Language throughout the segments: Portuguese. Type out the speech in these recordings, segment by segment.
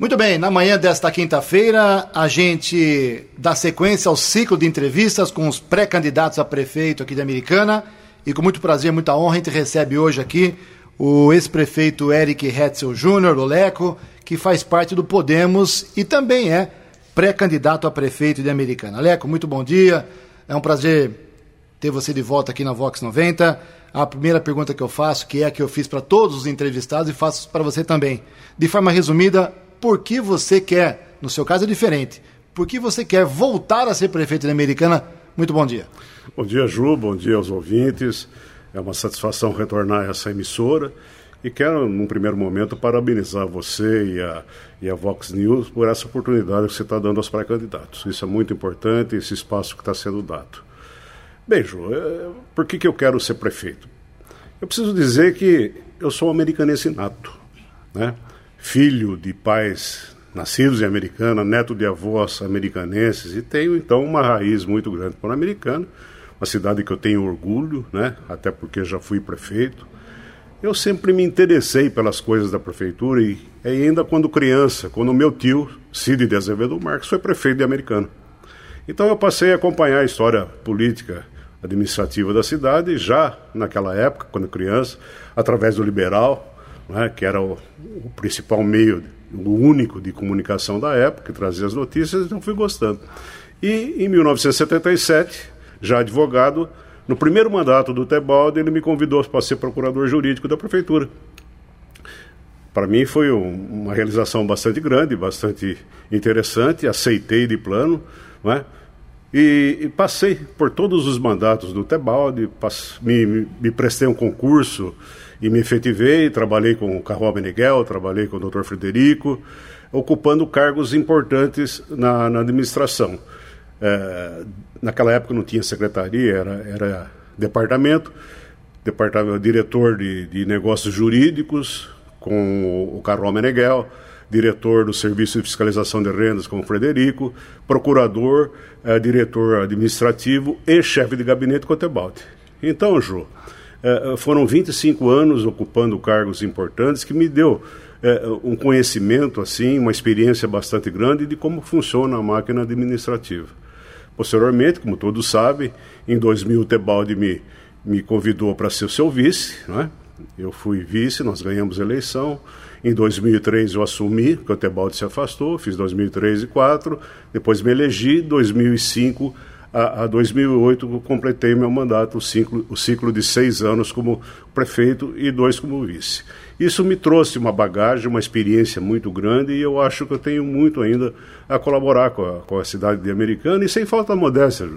Muito bem, na manhã desta quinta-feira, a gente dá sequência ao ciclo de entrevistas com os pré-candidatos a prefeito aqui de Americana. E com muito prazer, muita honra, a gente recebe hoje aqui o ex-prefeito Eric Hetzel Júnior, Loleco, que faz parte do Podemos e também é pré-candidato a prefeito de Americana. Leco, muito bom dia. É um prazer ter você de volta aqui na Vox 90. A primeira pergunta que eu faço, que é a que eu fiz para todos os entrevistados e faço para você também. De forma resumida, por que você quer, no seu caso é diferente, por que você quer voltar a ser prefeito de Americana? Muito bom dia. Bom dia, Ju, bom dia aos ouvintes. É uma satisfação retornar a essa emissora e quero, num primeiro momento, parabenizar você e a, e a Vox News por essa oportunidade que você está dando aos pré-candidatos. Isso é muito importante, esse espaço que está sendo dado. Bem, Ju, é, por que, que eu quero ser prefeito? Eu preciso dizer que eu sou um americanense nato, né? Filho de pais nascidos em Americana, neto de avós americanenses, e tenho então uma raiz muito grande americano, uma cidade que eu tenho orgulho, né? até porque já fui prefeito. Eu sempre me interessei pelas coisas da prefeitura e ainda quando criança, quando meu tio, Cid de Azevedo Marques, foi prefeito de Americana. Então eu passei a acompanhar a história política administrativa da cidade já naquela época, quando criança, através do Liberal, né, que era o, o, principal meio, o único de comunicação da época, que trazia as notícias, então fui gostando. E em 1977, já advogado, no primeiro mandato do Tebaldo, ele me convidou para ser procurador jurídico da prefeitura. Para mim foi um, uma realização bastante grande, bastante interessante, aceitei de plano, né? E, e, passei por todos os mandatos do Tebaldi, me, me, me prestei um concurso e me efetivei, trabalhei com o Carro Beniguel, trabalhei com o Dr. Frederico, ocupando cargos importantes na, na administração. É, naquela época não tinha secretaria, era, era departamento, departamento diretor de, de negócios jurídicos com o Carol Meneghel, diretor do Serviço de Fiscalização de Rendas com o Frederico, procurador, eh, diretor administrativo e chefe de gabinete com o Tebaldi. Então, Ju, eh, foram 25 anos ocupando cargos importantes que me deu eh, um conhecimento, assim, uma experiência bastante grande de como funciona a máquina administrativa. Posteriormente, como todos sabem, em 2000 o Tebaldi me, me convidou para ser seu vice, não é? Eu fui vice, nós ganhamos a eleição. Em 2003 eu assumi, que o Tebaldi se afastou, fiz 2003 e 2004, depois me elegi, 2005 a, a 2008 eu completei meu mandato, o ciclo, o ciclo de seis anos como prefeito e dois como vice. Isso me trouxe uma bagagem, uma experiência muito grande e eu acho que eu tenho muito ainda a colaborar com a, com a cidade de Americana e sem falta de modéstia.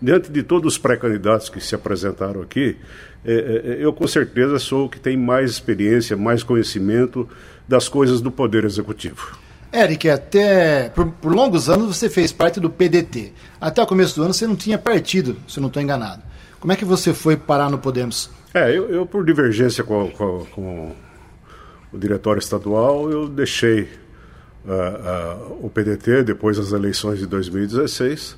Diante de todos os pré-candidatos que se apresentaram aqui, é, é, é, eu com certeza sou o que tem mais experiência, mais conhecimento das coisas do Poder Executivo. Eric, até por, por, longos anos você fez parte do PDT. Até o começo do ano você não tinha partido, se eu não estou enganado. Como é que você foi parar no Podemos? É, eu, eu por divergência com, com, com o diretório estadual, eu deixei uh, uh, o PDT depois das eleições de 2016.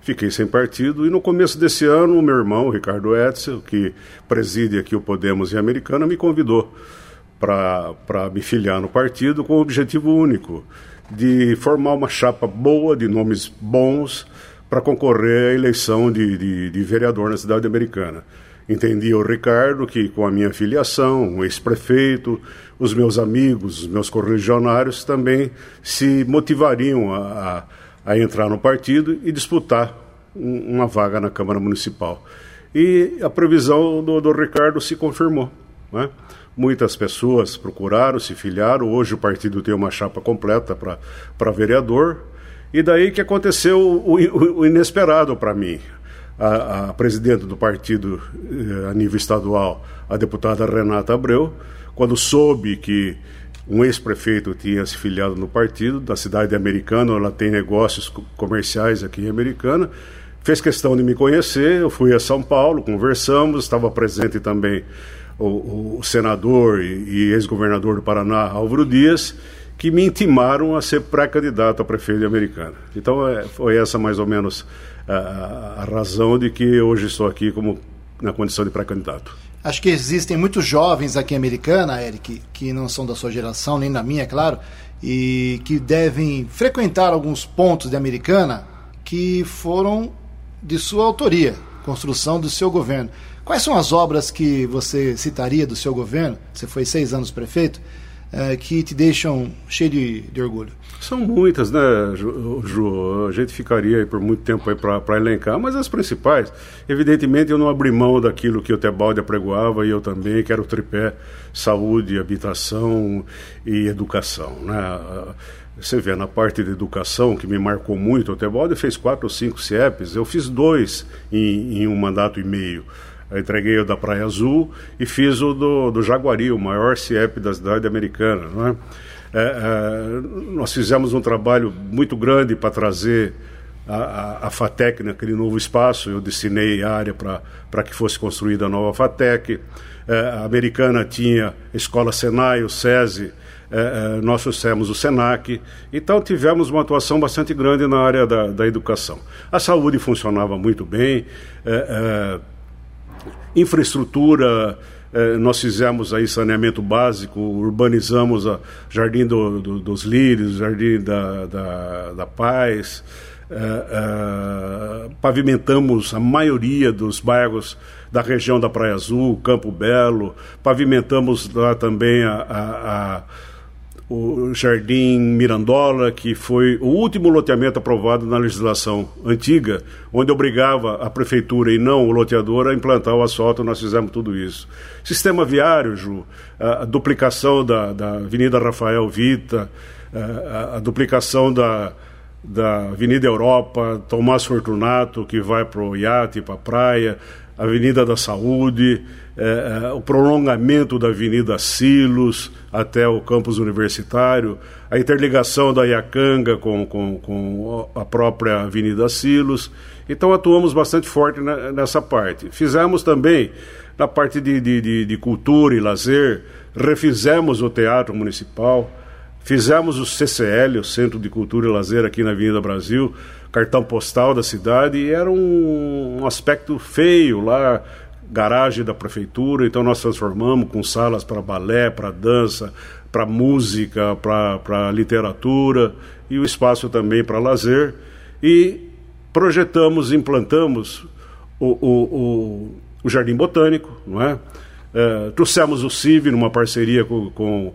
Fiquei sem partido e no começo desse ano, o meu irmão, Ricardo Etzel, que preside aqui o Podemos em Americana, me convidou para me filiar no partido com o objetivo único de formar uma chapa boa, de nomes bons, para concorrer à eleição de, de, de vereador na cidade americana. Entendia o Ricardo que, com a minha filiação, o ex-prefeito, os meus amigos, os meus correligionários também se motivariam a, a, a entrar no partido e disputar um, uma vaga na Câmara Municipal. E a previsão do, do Ricardo se confirmou. Né? Muitas pessoas procuraram, se filiaram. Hoje o partido tem uma chapa completa para vereador. E daí que aconteceu o, o, o inesperado para mim a, a presidente do partido eh, a nível estadual, a deputada Renata Abreu, quando soube que um ex-prefeito tinha se filiado no partido, da cidade de Americana, ela tem negócios comerciais aqui em Americana, fez questão de me conhecer, eu fui a São Paulo, conversamos, estava presente também o, o senador e, e ex-governador do Paraná, Álvaro Dias, que me intimaram a ser pré-candidato a prefeito de Americana. Então é, foi essa mais ou menos a, a razão de que hoje estou aqui como na condição de pré-candidato. Acho que existem muitos jovens aqui em Americana, Eric, que não são da sua geração, nem da minha, claro, e que devem frequentar alguns pontos de Americana que foram de sua autoria, construção do seu governo. Quais são as obras que você citaria do seu governo? Você foi seis anos prefeito é, que te deixam cheio de, de, orgulho? São muitas, né, Ju? Ju a gente ficaria por muito tempo para elencar, mas as principais, evidentemente eu não abri mão daquilo que o Tebaldi apregoava e eu também, que era o tripé saúde, habitação e educação, né? Você vê, na parte de educação, que me marcou muito, o Tebaldi fez quatro ou cinco CIEPs, eu fiz dois em, em um mandato e meio. Eu entreguei o da Praia Azul e fiz o do, do Jaguari, o maior CIEP da cidade americana. Não é? É, é, nós fizemos um trabalho muito grande para trazer a, a, a, FATEC naquele novo espaço. Eu destinei área para que fosse construída a nova FATEC. É, a americana tinha a Escola Senai, o SESI, é, é, nós trouxemos o SENAC, então tivemos uma atuação bastante grande na área da, da educação. A saúde funcionava muito bem, é, infraestrutura, nós fizemos aí saneamento básico, urbanizamos a Jardim do, do, dos Lírios, Jardim da, da, da Paz, pavimentamos a maioria dos bairros da região da Praia Azul, Campo Belo, pavimentamos lá também a, a o Jardim Mirandola, que foi o último loteamento aprovado na legislação antiga, onde obrigava a prefeitura e não o loteador a implantar o asfalto, nós fizemos tudo isso. Sistema viário, Ju, a, duplicação da, da Avenida Rafael Vita, a, a duplicação da, da Avenida Europa, Tomás Fortunato, que vai para o iate, para a praia, Avenida da Saúde, é, é, o prolongamento da Avenida Silos até o campus universitário, a interligação da Iacanga com, com, com a própria Avenida Silos. Então atuamos bastante forte nessa parte. Fizemos também na parte de, de, de, de cultura e lazer, refizemos o Teatro Municipal, fizemos o CCL, o Centro de Cultura e Lazer aqui na Avenida Brasil, cartão postal da cidade, e era um, um aspecto feio lá, garagem da prefeitura, então nós transformamos com salas para balé, para dança, para música, para literatura e o espaço também para lazer. E projetamos, implantamos o, o, o, o Jardim Botânico, não é? é? trouxemos o CIV numa parceria com, com,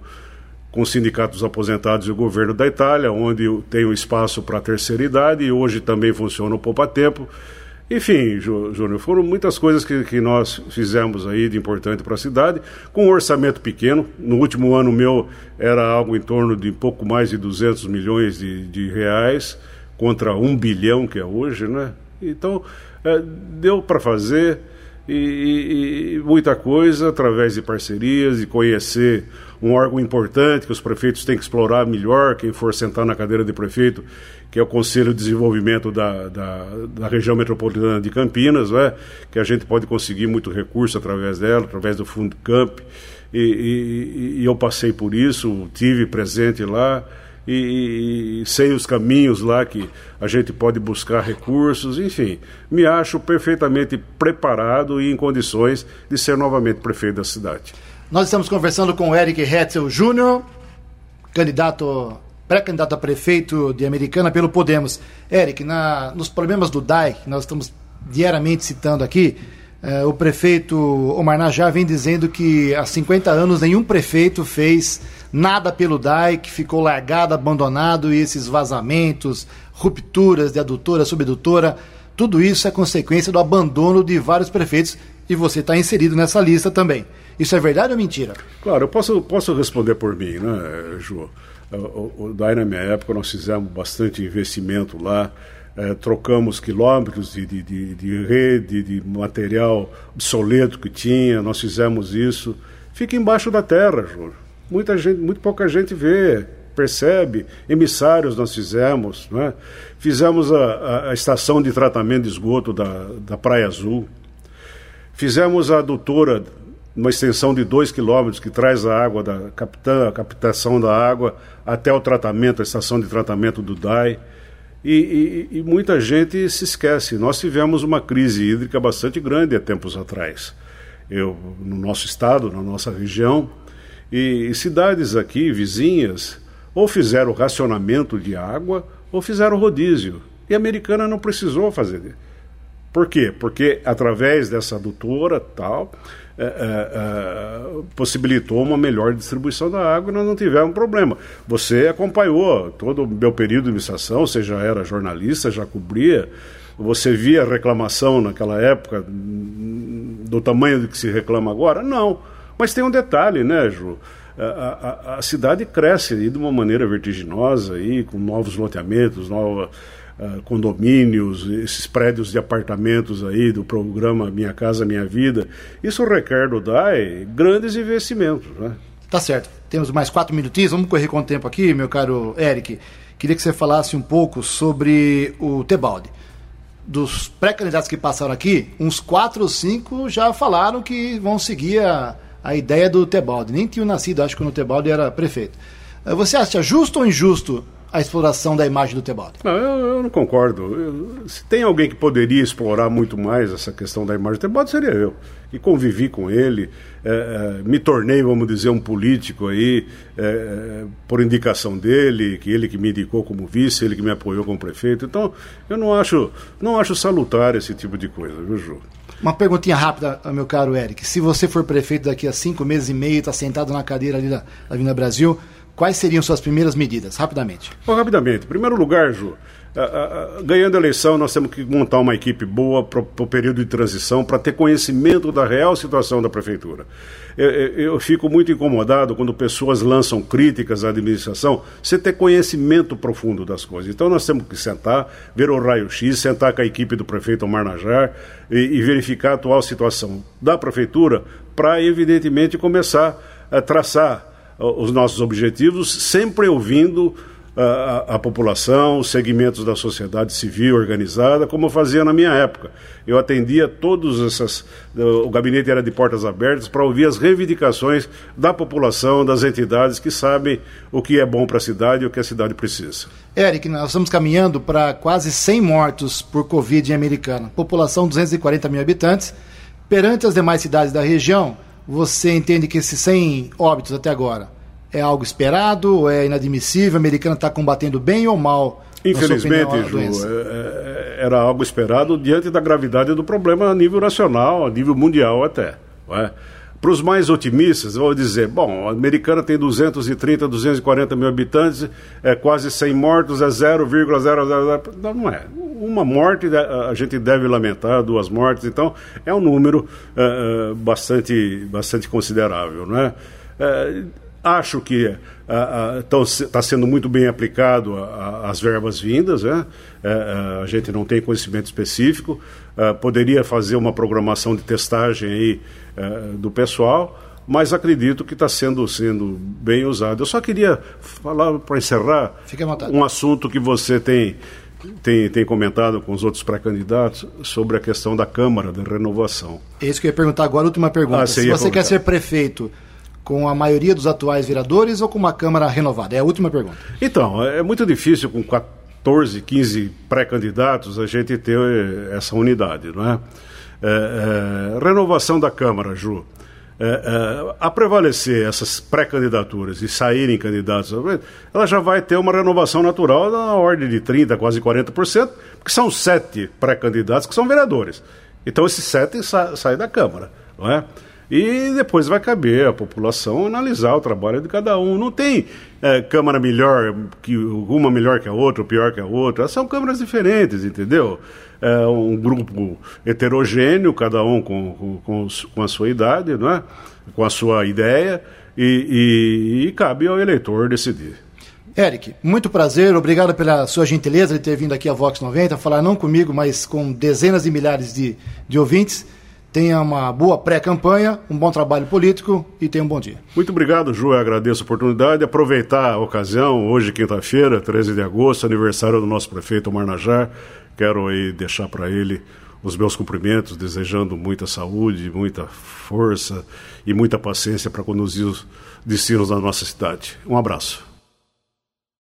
com os sindicatos aposentados e o governo da Itália, onde tem o espaço para a terceira idade e hoje também funciona o Poupa Tempo. Enfim, Júnior, foram muitas coisas que, que nós fizemos aí de importante para a cidade, com um orçamento pequeno. No último ano meu era algo em torno de pouco mais de 200 milhões de, de reais, contra um bilhão que é hoje, né? Então, é, deu para fazer e, e, muita coisa através de parcerias, e conhecer um órgão importante que os prefeitos têm que explorar melhor, quem for sentar na cadeira de prefeito, que é o Conselho de Desenvolvimento da, da, da região metropolitana de Campinas, né, que a gente pode conseguir muito recurso através dela, através do Fundo Camp, e, e, e eu passei por isso, tive presente lá, e, e, sei os caminhos lá que a gente pode buscar recursos, enfim, me acho perfeitamente preparado e em condições de ser novamente prefeito da cidade. Nós estamos conversando com o Eric Hetzel Júnior, candidato pré-candidato a prefeito de Americana pelo Podemos. Eric, na, nos problemas do DAI, que nós estamos diariamente citando aqui, eh, o prefeito Omar Najá vem dizendo que há 50 anos nenhum prefeito fez nada pelo DAI, que ficou largado, abandonado, e esses vazamentos, rupturas de adutora, subadutora, tudo isso é consequência do abandono de vários prefeitos e você está inserido nessa lista também. Isso é verdade ou mentira? Claro, eu posso, posso responder por mim, né, Ju? O, o, daí, na minha época, nós fizemos bastante investimento lá, é, trocamos quilômetros de, de, de, de, rede, de material obsoleto que tinha, nós fizemos isso. Fica embaixo da terra, Júlio. Muita gente, muito pouca gente vê, percebe. Emissários nós fizemos, né? fizemos a, a, a estação de tratamento de esgoto da, da Praia Azul, fizemos a adutora uma extensão de 2 quilômetros que traz a água da capta, a captação da água até o tratamento, a estação de tratamento do DAI. E, e, e, muita gente se esquece. Nós tivemos uma crise hídrica bastante grande há tempos atrás. Eu, no nosso estado, na nossa região, e, cidades aqui vizinhas, Ou fizeram racionamento de água, ou fizeram rodízio. E a americana não precisou fazer. Por quê? Porque através dessa adutora tal, é, é, é, possibilitou uma melhor distribuição da água e nós não tivemos problema. Você acompanhou todo o meu período de administração, você já era jornalista, já cobria, você via reclamação naquela época do tamanho do que se reclama agora? Não. Mas tem um detalhe, né, Ju? A, a, a cidade cresce de uma maneira vertiginosa, aí, com novos loteamentos, novos uh, condomínios, esses prédios de apartamentos aí do programa Minha Casa Minha Vida. Isso requer do DAE grandes investimentos. Né? Tá certo. Temos mais quatro minutinhos, vamos correr com o tempo aqui, meu caro Eric. Queria que você falasse um pouco sobre o Tebaldi dos pré-candidatos que passaram aqui, uns quatro ou cinco já falaram que vão seguir a, a ideia do Tebaldi. Nem tinham nascido, acho que o Tebaldi era prefeito. Eh, você acha justo ou injusto a exploração da imagem do Tebaldi? Não, eu, eu não concordo. Eu, se tem alguém que poderia explorar muito mais essa questão da imagem do Tebaldi, seria eu. E convivi com ele, é, é, me tornei, vamos dizer, um político aí, por indicação dele, que ele que me indicou como vice, ele que me apoiou como prefeito. Então, eu não acho, não acho salutar esse tipo de coisa, viu, Ju? Uma perguntinha rápida, meu caro Eric. Se você for prefeito daqui a cinco meses e meio, está sentado na cadeira ali da Avenida Brasil, Quais seriam suas primeiras medidas, rapidamente? Bom, rapidamente. Em primeiro lugar, Ju, ganhando a eleição, nós temos que montar uma equipe boa para o período de transição, para ter conhecimento da real situação da prefeitura. Eu, eu, eu, fico muito incomodado quando pessoas lançam críticas à administração sem ter conhecimento profundo das coisas. Então nós temos que sentar, ver o raio-x, sentar com a equipe do prefeito Marnajar e, e verificar a atual situação da prefeitura para, evidentemente, começar a traçar os nossos objetivos, sempre ouvindo a, a, população, os segmentos da sociedade civil organizada, como eu fazia na minha época. Eu atendia todos essas. O gabinete era de portas abertas para ouvir as reivindicações da população, das entidades que sabem o que é bom para a cidade e o que a cidade precisa. Eric, nós estamos caminhando para quase 100 mortos por Covid em Americana. População 240 mil habitantes. Perante as demais cidades da região, você entende que esses 100 óbitos até agora é algo esperado é inadmissível? A americana está combatendo bem ou mal? Infelizmente, opinião, Ju, é, é, era algo esperado diante da gravidade do problema a nível nacional, a nível mundial até. É? Para os mais otimistas, vou dizer, bom, a americana tem 230, 240 mil habitantes, é quase 100 mortos, é 0,00. Não, não é. Uma morte a gente deve lamentar, duas mortes, então é um número é, bastante, bastante considerável, não é? é acho que está sendo muito bem aplicado as verbas vindas, né? É, a gente não tem conhecimento específico, poderia fazer uma programação de testagem aí é, do pessoal, mas acredito que está sendo, sendo bem usado. Eu só queria falar, para encerrar, um assunto que você tem, tem, tem comentado com os outros pré-candidatos sobre a questão da Câmara de Renovação. É isso que eu ia perguntar agora, última pergunta. Ah, Se você quer ser prefeito com a maioria dos atuais vereadores ou com uma Câmara renovada? É a última pergunta. Então, é muito difícil com 14, 15 pré-candidatos a gente ter essa unidade, não é? É, é, renovação da Câmara, Ju. É, é, a prevalecer essas pré-candidaturas e saírem candidatos, ela já vai ter uma renovação natural na ordem de 30%, quase 40%, porque são sete pré-candidatos que são vereadores. Então esses sete sa saem da Câmara, não é? E depois vai caber à população analisar o trabalho de cada um. Não tem é, Câmara melhor, que uma melhor que a outra, ou pior que a outra. São câmaras diferentes, entendeu? É um grupo heterogêneo, cada um com, com, com a sua idade, não é? com a sua ideia, e, e, e cabe ao eleitor decidir. Eric, muito prazer, obrigado pela sua gentileza de ter vindo aqui a Vox 90, falar não comigo, mas com dezenas de milhares de, de ouvintes. Tenha uma boa pré-campanha, um bom trabalho político e tenha um bom dia. Muito obrigado, Ju. Eu agradeço a oportunidade. Aproveitar a ocasião, hoje, quinta-feira, 13 de agosto, aniversário do nosso prefeito Marnajar. Quero aí deixar para ele os meus cumprimentos, desejando muita saúde, muita força e muita paciência para conduzir os destinos da nossa cidade. Um abraço.